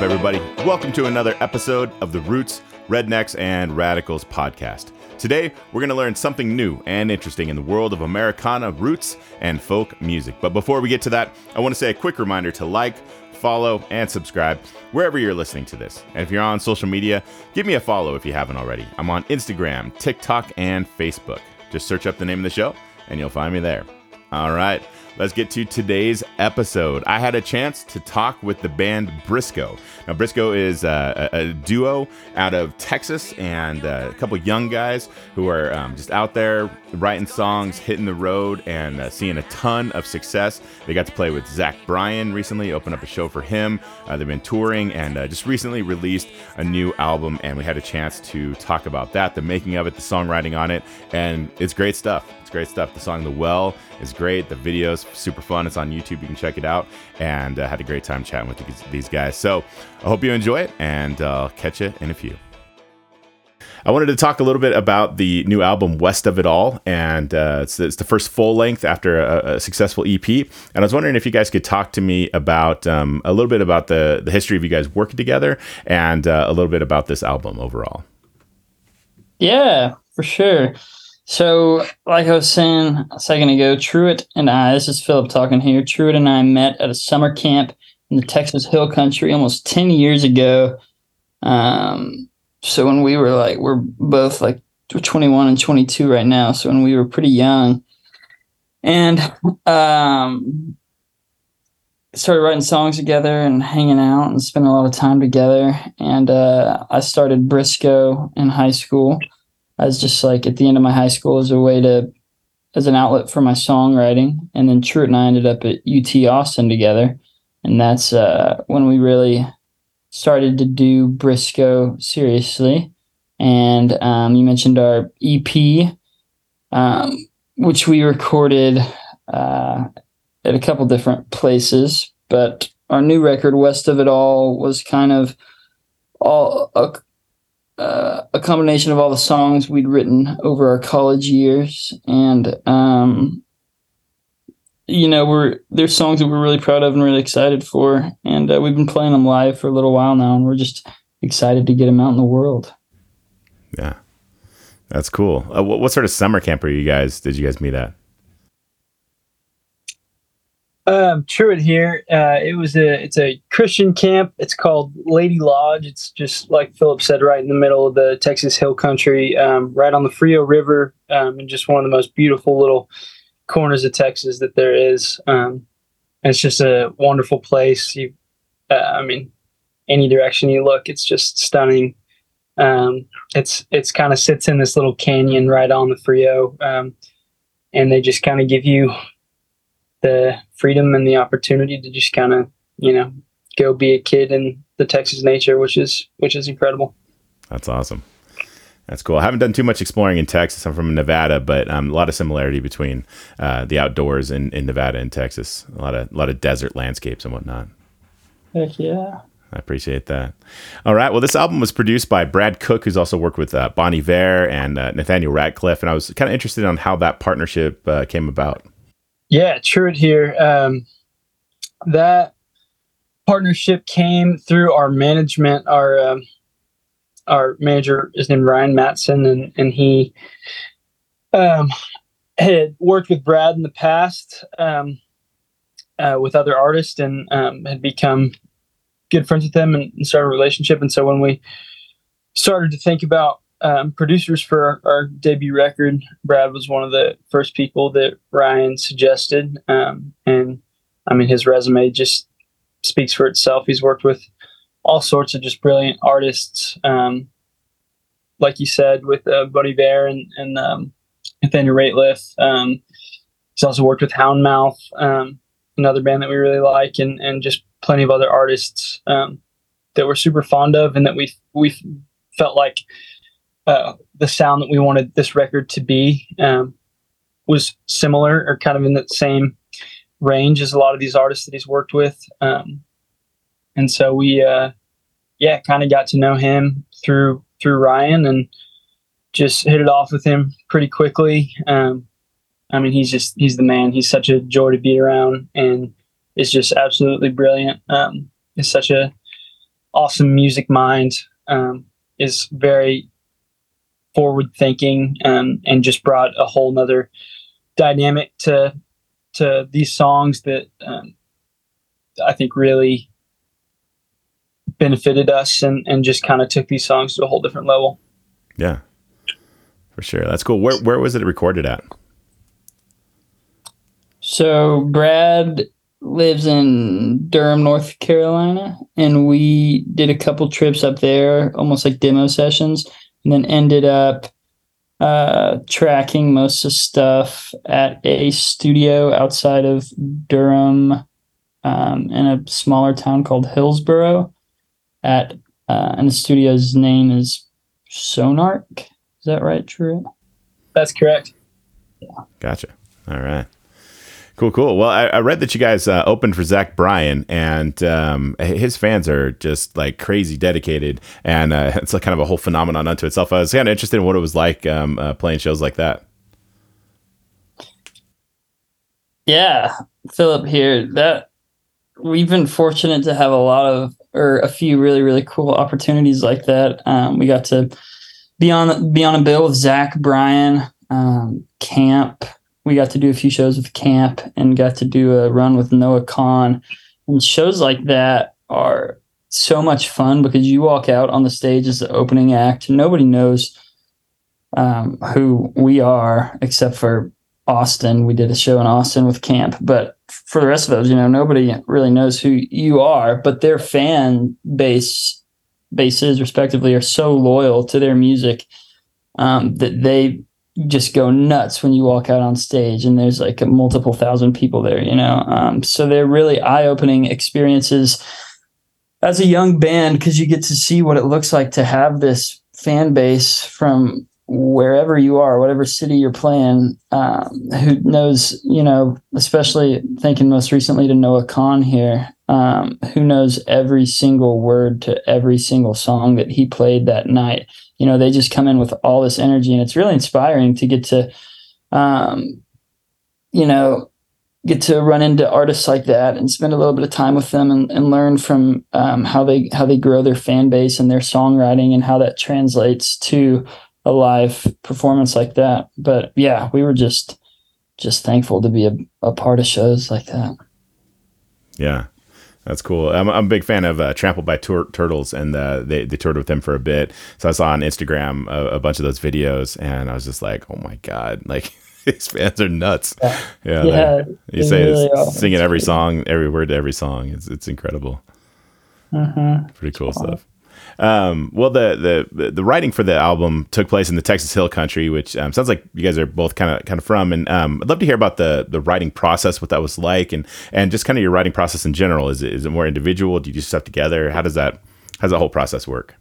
up, everybody? Welcome to another episode of the Roots, Rednecks, and Radicals podcast. Today, we're going to learn something new and interesting in the world of Americana roots and folk music. But before we get to that, I want to say a quick reminder to like, follow, and subscribe wherever you're listening to this. And if you're on social media, give me a follow if you haven't already. I'm on Instagram, TikTok, and Facebook. Just search up the name of the show, and you'll find me there. All right let's get to today's episode. I had a chance to talk with the band Briscoe. Now, Briscoe is uh, a, a, duo out of Texas and uh, a couple young guys who are um, just out there writing songs, hitting the road, and uh, seeing a ton of success. They got to play with Zach Bryan recently, open up a show for him. Uh, they've been touring and uh, just recently released a new album, and we had a chance to talk about that, the making of it, the songwriting on it, and it's great stuff. It's great stuff. The song The Well is great. The video's super fun. It's on YouTube. You can check it out. And uh, had a great time chatting with these guys. So I hope you enjoy it, and I'll uh, catch you in a few. I wanted to talk a little bit about the new album West of It All, and uh, it's, it's, the first full length after a, a, successful EP. And I was wondering if you guys could talk to me about um, a little bit about the the history of you guys working together, and uh, a little bit about this album overall. Yeah, for sure. So, like I was saying a second ago, Truett and I, this is Philip talking here. Truett and I met at a summer camp in the Texas Hill Country almost 10 years ago. Um, so, when we were like, we're both like 21 and 22 right now. So, when we were pretty young, and um, started writing songs together and hanging out and spending a lot of time together. And uh, I started Briscoe in high school as just like at the end of my high school as a way to as an outlet for my songwriting. And then Truett and I ended up at UT Austin together. And that's uh, when we really started to do Briscoe seriously. And um, you mentioned our EP, um, which we recorded uh, at a couple different places. But our new record, West of It All, was kind of all a, uh, a combination of all the songs we'd written over our college years, and um, you know, we're there's songs that we're really proud of and really excited for, and uh, we've been playing them live for a little while now, and we're just excited to get them out in the world. Yeah, that's cool. Uh, what, what sort of summer camper you guys did you guys meet at? Um, Truett here. Uh, it was a it's a Christian camp. It's called Laity Lodge. It's just like Philip said, right in the middle of the Texas Hill Country, um, right on the Frio River, um, and just one of the most beautiful little corners of Texas that there is. Um, it's just a wonderful place. You, uh, I mean, any direction you look, it's just stunning. Um, it's it's kind of sits in this little canyon right on the Frio, um, and they just kind of give you the freedom and the opportunity to just kind of you know go be a kid in the Texas nature, which is which is incredible. That's awesome. That's cool. I haven't done too much exploring in Texas. I'm from Nevada, but um, a lot of similarity between uh, the outdoors in, in Nevada and Texas. A lot of a lot of desert landscapes and whatnot. Heck yeah. I appreciate that. All right. Well, this album was produced by Brad Cook, who's also worked with uh, Bon Iver and uh, Nathaniel Rateliff, and I was kind of interested on how that partnership uh, came about. Yeah, Truett here. Um, that partnership came through our management. Our um, our manager is named Ryan Matson, and and he um, had worked with Brad in the past um, uh, with other artists, and um, had become good friends with them and, and started a relationship. And so when we started to think about um, producers for our, debut record, Brad was one of the first people that Ryan suggested. Um, and I mean, his resume just speaks for itself. He's worked with all sorts of just brilliant artists. Um, like you said, with uh, Bon Iver and, and um, Nathaniel Rateliff. Um, he's also worked with Houndmouth, um, another band that we really like, and, and just plenty of other artists um, that we're super fond of and that we we felt like uh, the sound that we wanted this record to be um, was similar or kind of in the same range as a lot of these artists that he's worked with. Um, and so we, uh, yeah, kind of got to know him through through Ryan and just hit it off with him pretty quickly. Um, I mean, he's just he's the man. He's such a joy to be around, and is just absolutely brilliant. Um, he's such a awesome music mind. Um, is very forward thinking um, and just brought a whole nother dynamic to to these songs that um, I think really benefited us and, and just kind of took these songs to a whole different level. Yeah, for sure. That's cool. Where where was it recorded at? So Brad lives in Durham, North Carolina, and we did a couple trips up there, almost like demo sessions, and then ended up uh, tracking most of stuff at a studio outside of Durham, um, in a smaller town called Hillsborough. At uh, and the studio's name is Sonark. Is that right, True? That's correct. Yeah. Gotcha. All right. Cool, cool. Well, I, I read that you guys uh, opened for Zach Bryan, and um, his fans are just like crazy dedicated, and uh, it's like kind of a whole phenomenon unto itself. I was kind of interested in what it was like um, uh, playing shows like that. Yeah, Philip here. That we've been fortunate to have a lot of or a few really really cool opportunities like that. Um, we got to be on be on a bill with Zach Bryan, um, Camp we got to do a few shows with Camp and got to do a run with Noah Kahan. And shows like that are so much fun because you walk out on the stage as the opening act. Nobody knows um, who we are except for Austin. We did a show in Austin with Camp, but for the rest of those, you know, nobody really knows who you are. But their fan base bases, respectively, are so loyal to their music um, that they just go nuts when you walk out on stage and there's like a multiple thousand people there you know? Um, so they're really eye-opening experiences as a young band because you get to see what it looks like to have this fan base from wherever you are whatever city you're playing um, who knows you know especially thinking most recently to noah kahan here um, who knows every single word to every single song that he played that night. You know they just come in with all this energy and it's really inspiring to get to um, you know get to run into artists like that and spend a little bit of time with them and, and learn from um, how they how they grow their fan base and their songwriting and how that translates to a live performance like that but yeah we were just just thankful to be a, a part of shows like that yeah that's cool. I'm, I'm a big fan of uh, Trampled by Tur- Turtles, and uh, they they toured with them for a bit. So I saw on Instagram a, a, bunch of those videos, and I was just like, "Oh my god!" Like these fans are nuts. Yeah, yeah. yeah you say really singing every song, every word to every song. It's it's incredible. Uh-huh. Pretty cool stuff. Um, well, the, the the writing for the album took place in the Texas Hill Country, which um, sounds like you guys are both kind of kind of from. And um, I'd love to hear about the the writing process, what that was like, and and just kind of your writing process in general. Is it is it more individual? Do you do stuff together? How does that how does that whole process work?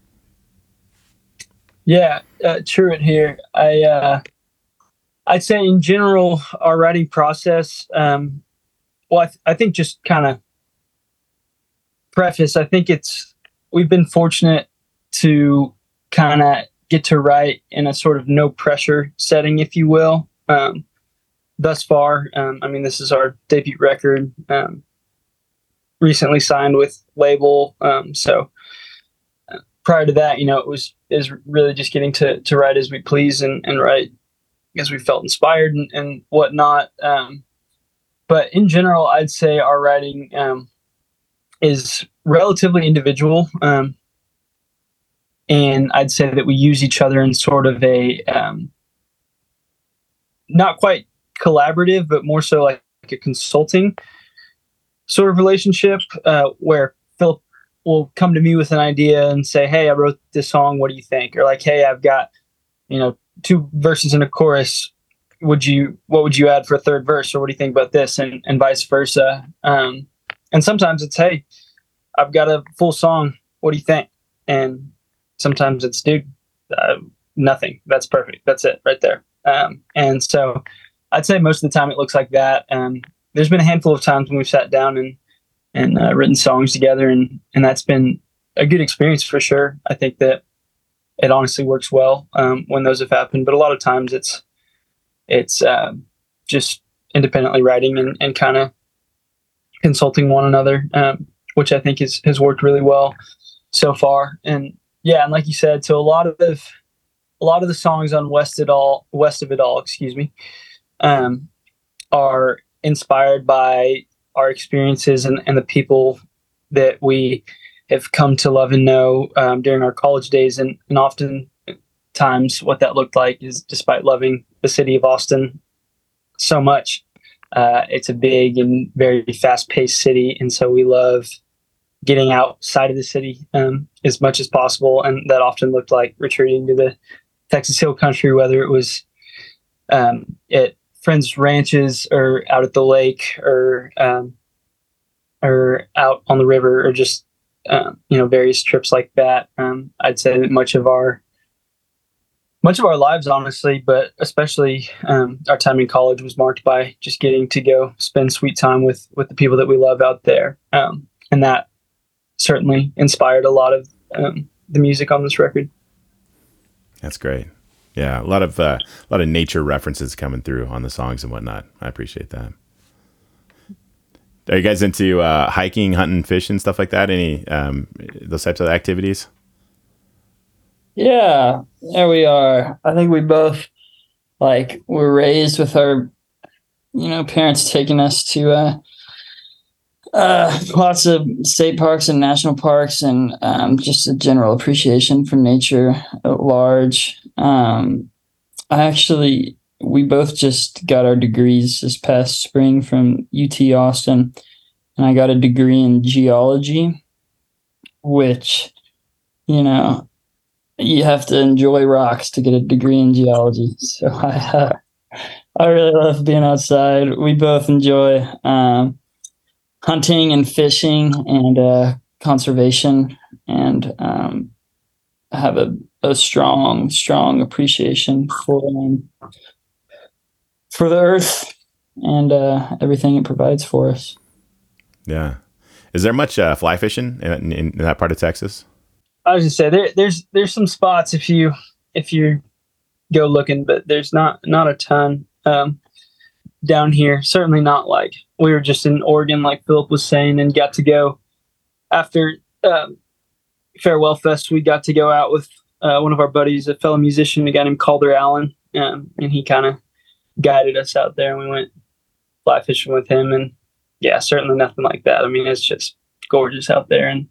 Yeah, uh, Truett here. I uh, I'd say in general, our writing process. Um, well, I, th- I think just kind of preface. I think it's we've been fortunate to kind of get to write in a sort of no pressure setting, if you will. Um, thus far, um, I mean, this is our debut record. Um, recently signed with label, um, so uh, prior to that, you know, it was is really just getting to to write as we please and and write as we felt inspired and, and whatnot. Um, but in general, I'd say our writing um, is relatively individual. Um, and I'd say that we use each other in sort of a um, not quite collaborative, but more so like, like a consulting sort of relationship uh, where Philip will come to me with an idea and say, "Hey, I wrote this song. What do you think?" Or like, "Hey, I've got you know two verses and a chorus. Would you what would you add for a third verse? Or what do you think about this?" And and vice versa. Um, and sometimes it's, "Hey, I've got a full song. What do you think?" And sometimes it's dude uh, nothing. That's perfect. That's it right there. Um, and so i'd say most of the time it looks like that. Um, there's been a handful of times when we've sat down and and uh, written songs together and and that's been a good experience for sure. I think that it honestly works well um, when those have happened. But a lot of times it's it's uh, just independently writing and, and kind of consulting one another um, which i think is, has worked really well so far. And yeah, and like you said, so a lot of a lot of the songs on West it all, West of It All, excuse me, um, are inspired by our experiences and, and the people that we have come to love and know um, during our college days. And, and often times what that looked like is despite loving the city of Austin so much, uh, it's a big and very fast paced city. And so we love getting outside of the city um, as much as possible. And that often looked like retreating to the Texas Hill Country, whether it was um, at friends' ranches or out at the lake or um, or out on the river or just um, you know various trips like that. Um, I'd say that much of our much of our lives, honestly, but especially um, our time in college was marked by just getting to go spend sweet time with with the people that we love out there, and that certainly inspired a lot of um, the music on this record. That's great. Yeah, a lot of uh, a lot of nature references coming through on the songs and whatnot. I appreciate that. Are you guys into uh, hiking, hunting, fish, and stuff like that? Any um, those types of activities? Yeah, there we are. I think we both like were raised with our, you know, parents taking us to uh, uh, lots of state parks and national parks, and um, just a general appreciation for nature at large. Um, I actually, we both just got our degrees this past spring from UT Austin, and I got a degree in geology, which, you know, you have to enjoy rocks to get a degree in geology. So I, uh, I really love being outside. We both enjoy um, hunting and fishing and uh, conservation, and um, have a, a strong, strong appreciation for um, for the earth and uh, everything it provides for us. Yeah, is there much uh, fly fishing in, in, in, that part of Texas? I was just say there, there's there's some spots if you if you go looking, but there's not not a ton um, down here. Certainly not like we were just in Oregon, like Philip was saying, and got to go after um, Fairwell Fest. We got to go out with uh, one of our buddies, a fellow musician, a guy named Calder Allen, um, and he kind of guided us out there. And we went fly fishing with him, and yeah, certainly nothing like that. I mean, it's just gorgeous out there, and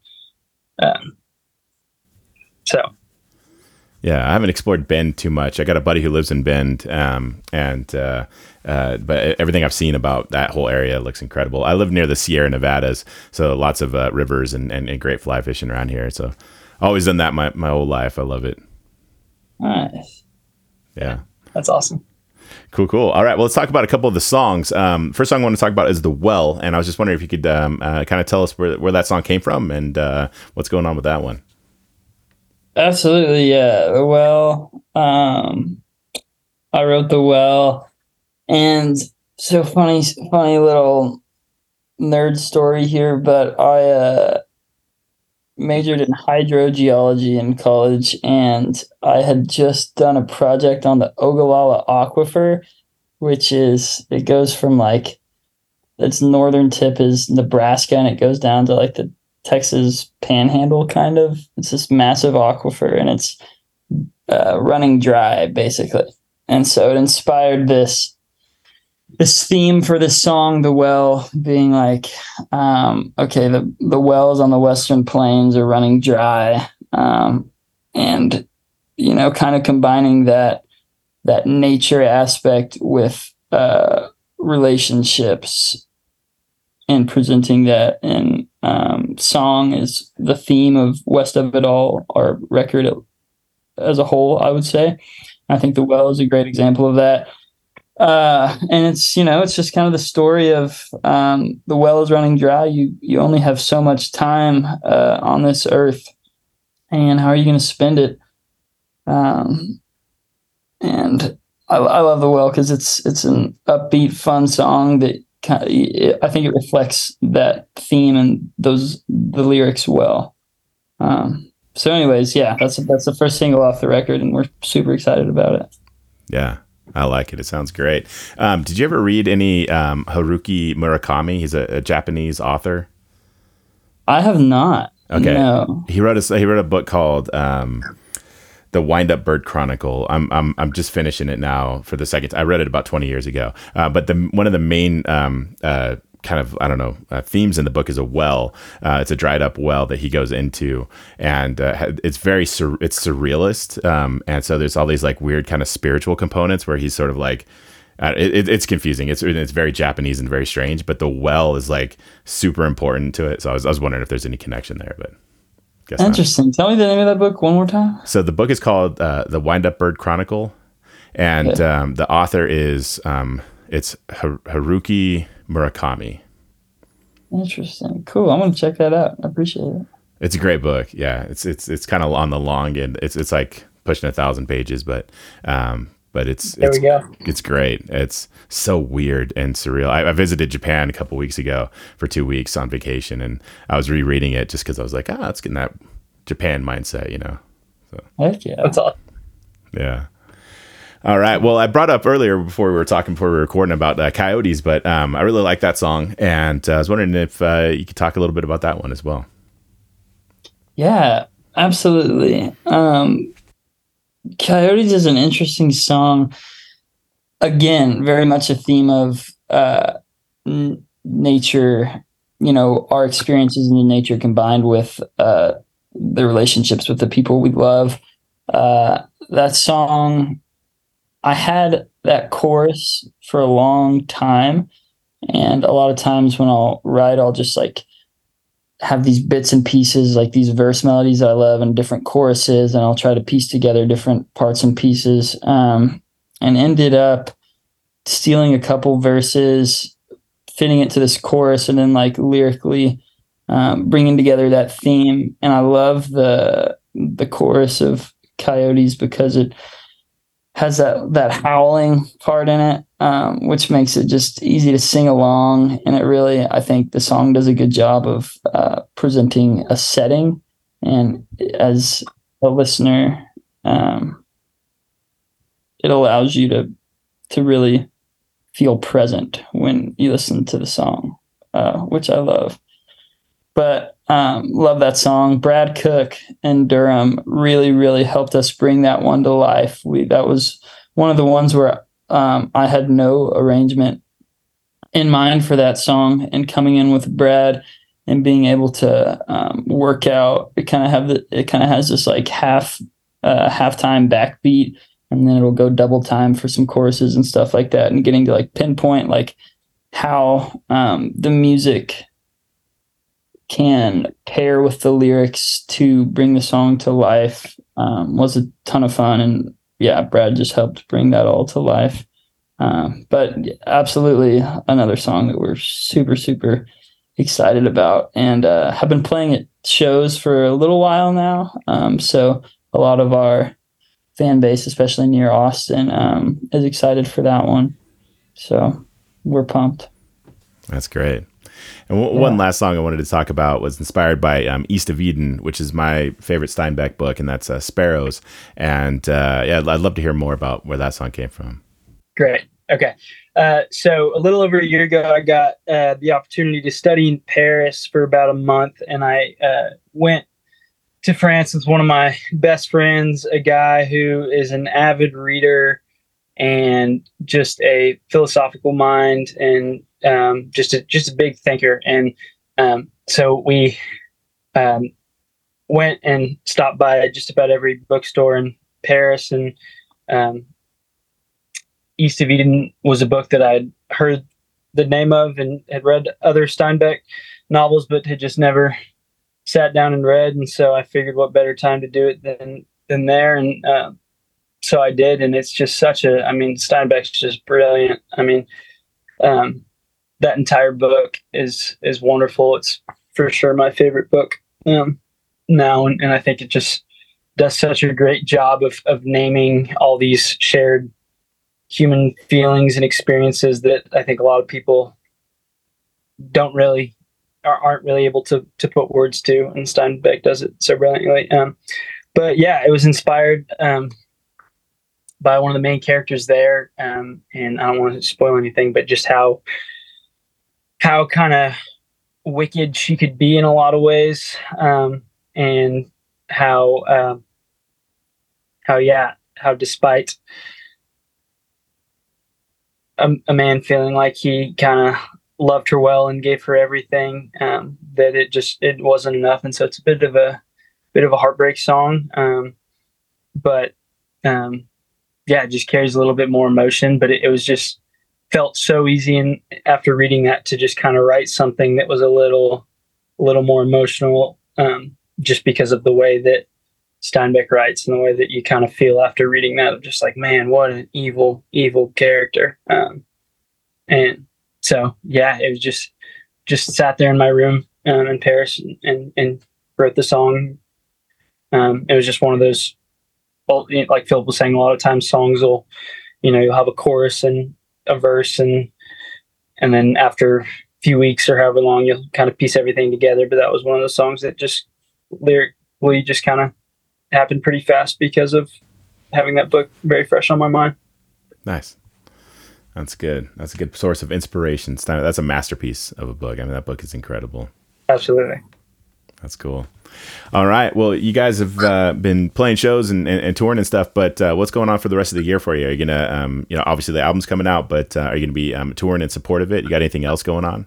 um, so yeah, I haven't explored Bend too much. I got a buddy who lives in Bend, um, and uh, uh, but everything I've seen about that whole area looks incredible. I live near the Sierra Nevadas, so lots of uh, rivers and, and, and, great fly fishing around here. So always done that my, my whole life. I love it. Nice. Yeah. That's awesome. Cool, cool. All right, well, let's talk about a couple of the songs. Um, first song I want to talk about is "The Well," and I was just wondering if you could um, uh, kind of tell us where where that song came from and uh, what's going on with that one. Absolutely, yeah. The Well, um, I wrote "The Well," and so funny, funny little nerd story here, but I uh, majored in hydrogeology in college, and I had just done a project on the Ogallala Aquifer, which is it goes from like its northern tip is Nebraska, and it goes down to like the Texas Panhandle, kind of. It's this massive aquifer, and it's uh, running dry, basically. And so it inspired this this theme for this song, "The Well," being like, um, okay, the the wells on the Western Plains are running dry, um, and you know, kind of combining that that nature aspect with uh, relationships and presenting that in um, song is the theme of West of It All, our record as a whole, I would say. I think The Well is a great example of that. Uh, and it's you know it's just kind of the story of um, the well is running dry. You you only have so much time uh, on this earth, and how are you going to spend it? Um, and I, I love the well because it's it's an upbeat, fun song that kind of, I think it reflects that theme and those the lyrics well. Um, so, anyways, yeah, that's that's the first single off the record, and we're super excited about it. Yeah, I like it. It sounds great. Um, did you ever read any um, Haruki Murakami? He's a, a, Japanese author. I have not. Okay. No. He wrote a he wrote a book called um, the Wind Up Bird Chronicle. I'm I'm I'm just finishing it now for the second. I read it about 20 years ago. Uh, but the one of the main um, uh, kind of I don't know uh, themes in the book is a well. Uh, it's a dried up well that he goes into, and uh, it's very sur- it's surrealist. Um, and so there's all these like weird kind of spiritual components where he's sort of like. Uh, it, it's confusing. It's it's very Japanese and very strange, but the well is like super important to it. So I was, I was wondering if there's any connection there, but guess interesting. Not. Tell me the name of that book one more time. So the book is called uh, the Wind Up Bird Chronicle, and okay. um, the author is um, it's Haruki Murakami. Interesting. Cool. I'm gonna check that out. I appreciate it. It's a great book. Yeah, it's it's it's kind of on the long end. It's it's like pushing a thousand pages, but um, but it's there it's, we go. It's great. It's so weird and surreal. I, I, visited Japan a couple weeks ago for two weeks on vacation, and I was rereading it just because I was like, ah, oh, let's that Japan mindset, you know. So heck yeah, that's awesome. Yeah. All right. Well, I brought up earlier before we were talking before we were recording about uh, Coyotes, but um, I really like that song, and uh, I was wondering if uh, you could talk a little bit about that one as well. Yeah, absolutely. Um, Coyotes is an interesting song. Again, very much a theme of uh, n- nature. You know, our experiences in the nature combined with uh, the relationships with the people we love. Uh, that song I had that chorus for a long time. And a lot of times when I'll write, I'll just like have these bits and pieces, like these verse melodies I love and different choruses, and I'll try to piece together different parts and pieces. Um, and ended up stealing a couple verses, fitting it to this chorus, and then like lyrically um, bringing together that theme. And I love the the chorus of Coyotes because it has that that howling part in it, um, which makes it just easy to sing along. And it really, I think, the song does a good job of uh, presenting a setting. And as a listener, um, it allows you to to really feel present when you listen to the song, uh, which I love. But um, love that song. Brad Cook and Durham really, really helped us bring that one to life. We that was one of the ones where um, I had no arrangement in mind for that song, and coming in with Brad and being able to um, work out. It kind of have the it kind of has this like half uh, halftime backbeat, and then it'll go double time for some choruses and stuff like that, and getting to like pinpoint like how um, the music can pair with the lyrics to bring the song to life um, was a ton of fun. And yeah, Brad just helped bring that all to life. Um, but absolutely another song that we're super, super excited about and uh, have been playing at shows for a little while now. Um, so a lot of our fan base, especially near Austin, um, is excited for that one. So we're pumped. That's great. And w- yeah. one last song I wanted to talk about was inspired by um, East of Eden, which is my favorite Steinbeck book, and that's uh, Sparrows. And uh, yeah, I'd love to hear more about where that song came from. Great. Okay. Uh, so a little over a year ago, I got uh, the opportunity to study in Paris for about a month, and I uh, went to France with one of my best friends, a guy who is an avid reader and just a philosophical mind and um, just a, just a big thinker. And um, so we um, went and stopped by just about every bookstore in Paris. And um, East of Eden was a book that I'd heard the name of and had read other Steinbeck novels, but had just never sat down and read. And so I figured, what better time to do it than than there. And uh, so I did, and it's just such a. I mean, Steinbeck's just brilliant. I mean, um, that entire book is is wonderful. It's for sure my favorite book um, now, and, and I think it just does such a great job of of naming all these shared human feelings and experiences that I think a lot of people don't really aren't really able to to put words to, and Steinbeck does it so brilliantly. Um, but yeah, it was inspired um, by one of the main characters there, um, and I don't want to spoil anything, but just how how kind of wicked she could be in a lot of ways, um, and how um, how yeah how despite a, a man feeling like he kind of loved her well and gave her everything um, that it just it wasn't enough and so it's a bit of a bit of a heartbreak song um, but um, yeah it just carries a little bit more emotion but it, it was just felt so easy and after reading that to just kind of write something that was a little a little more emotional um, just because of the way that Steinbeck writes and the way that you kind of feel after reading that just like man what an evil evil character. Um, and so yeah it was just just sat there in my room um, in Paris and, and, and wrote the song. Um, it was just one of those like Philip was saying a lot of times songs will you know you'll have a chorus and a verse and and then after a few weeks or however long you'll kind of piece everything together. But that was one of those songs that just lyrically just kind of happened pretty fast because of having that book very fresh on my mind. Nice. That's good. That's a good source of inspiration. That's a masterpiece of a book. I mean that book is incredible. Absolutely that's cool all right. Well, you guys have uh, been playing shows and, and, and, touring and stuff, but uh, what's going on for the rest of the year for you? Are you gonna, um, you know, obviously the album's coming out, but uh, are you gonna be um, touring in support of it? You got anything else going on?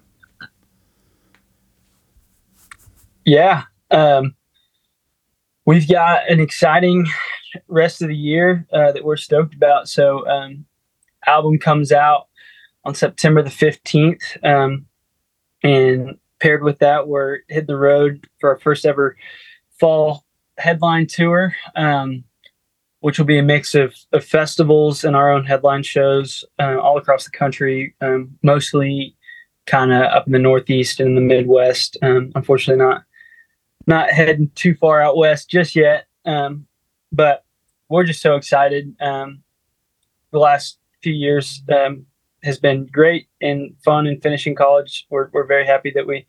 Yeah, um, we've got an exciting rest of the year uh, that we're stoked about. So, um, album comes out on September the fifteenth, um, and paired with that, we're hit the road for our first ever fall headline tour, um, which will be a mix of, of, festivals and our own headline shows uh, all across the country, um, mostly kind of up in the Northeast and the Midwest. Um, unfortunately, not not heading too far out west just yet, um, but we're just so excited. Um, the last few years, um, has been great and fun and finishing college. We're, we're very happy that we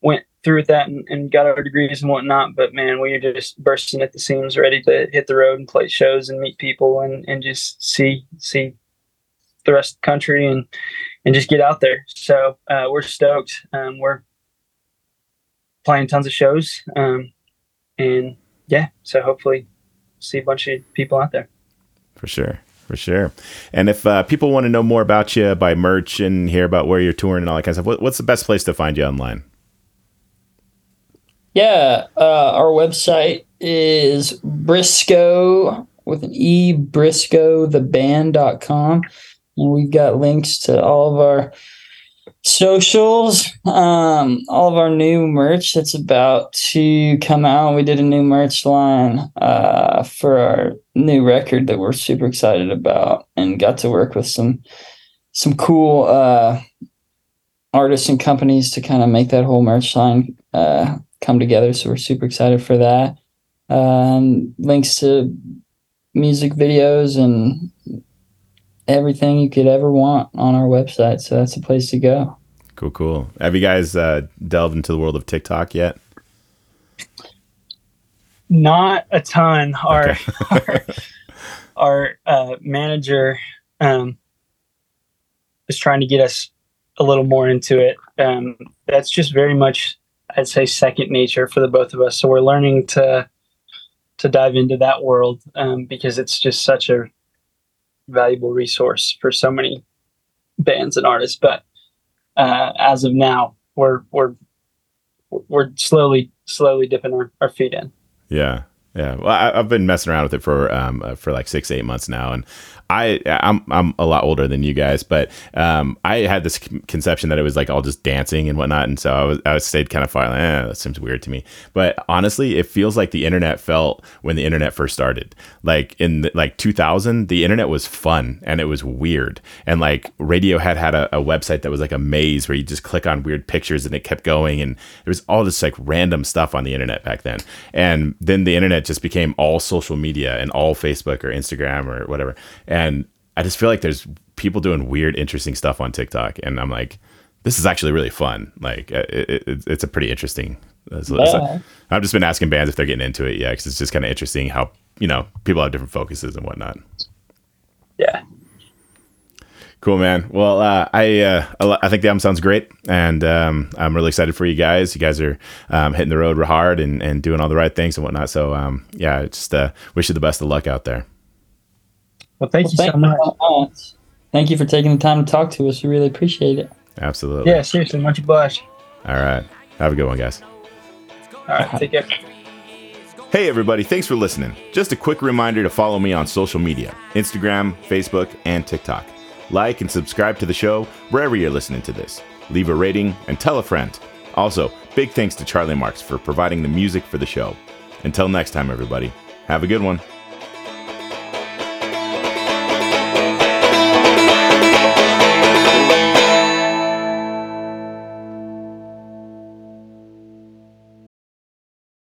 went through with that and, and, got our degrees and whatnot. But man, we are just bursting at the seams, ready to hit the road and play shows and meet people and, and just see see the rest of the country and and just get out there. So uh, we're stoked. Um, we're playing tons of shows, um, and yeah, so hopefully see a bunch of people out there. For sure for sure. And if uh, people want to know more about you, buy merch, and hear about where you're touring and all that kind of stuff, what, what's the best place to find you online? Yeah, uh, our website is Briscoe with an E, Briscoe the band.com. And we've got links to all of our socials, um, all of our new merch that's about to come out. We did a new merch line uh, for our new record that we're super excited about, and got to work with some some cool uh, artists and companies to kind of make that whole merch line uh, come together. So we're super excited for that. Um, links to music videos and everything you could ever want on our website. So that's a place to go. Cool, cool. Have you guys uh, delved into the world of TikTok yet? Not a ton. Our okay. our, our uh, manager um, is trying to get us a little more into it. Um, that's just very much, I'd say, second nature for the both of us. So we're learning to to dive into that world um, because it's just such a valuable resource for so many bands and artists. But uh, as of now, we're we're we're slowly slowly dipping our, our feet in. Yeah, yeah. Well, I, have been messing around with it for um uh, for like six eight months now, and I I'm I'm a lot older than you guys, but um, I had this conception that it was like all just dancing and whatnot, and so I was I stayed kind of far like, eh, that seems weird to me. But honestly, it feels like the internet felt when the internet first started. Like in the, like 2000, the internet was fun and it was weird, and like Radiohead had a, a website that was like a maze where you just click on weird pictures and it kept going, and there was all this like random stuff on the internet back then, and then the internet just became all social media and all Facebook or Instagram or whatever. And I just feel like there's people doing weird, interesting stuff on TikTok, and I'm like, this is actually really fun. Like, it, it, it's a pretty interesting. Yeah. I've just been asking bands if they're getting into it, yeah, because it's just kind of interesting how you know people have different focuses and whatnot. Yeah. Cool, man. Well, uh, I uh, I think the album sounds great, and um, I'm really excited for you guys. You guys are um, hitting the road real hard and, and doing all the right things and whatnot. So, um, yeah, just uh, wish you the best of luck out there. Well, thank Well, you thank so much. so much. Thank you for taking the time to talk to us. We really appreciate it. Absolutely. Yeah, seriously, much obliged. All right. Have a good one, guys. All right, take care. Hey, everybody, thanks for listening. Just a quick reminder to follow me on social media Instagram, Facebook, and TikTok. Like and subscribe to the show wherever you're listening to this. Leave a rating and tell a friend. Also, big thanks to Charlie Marks for providing the music for the show. Until next time, everybody, have a good one.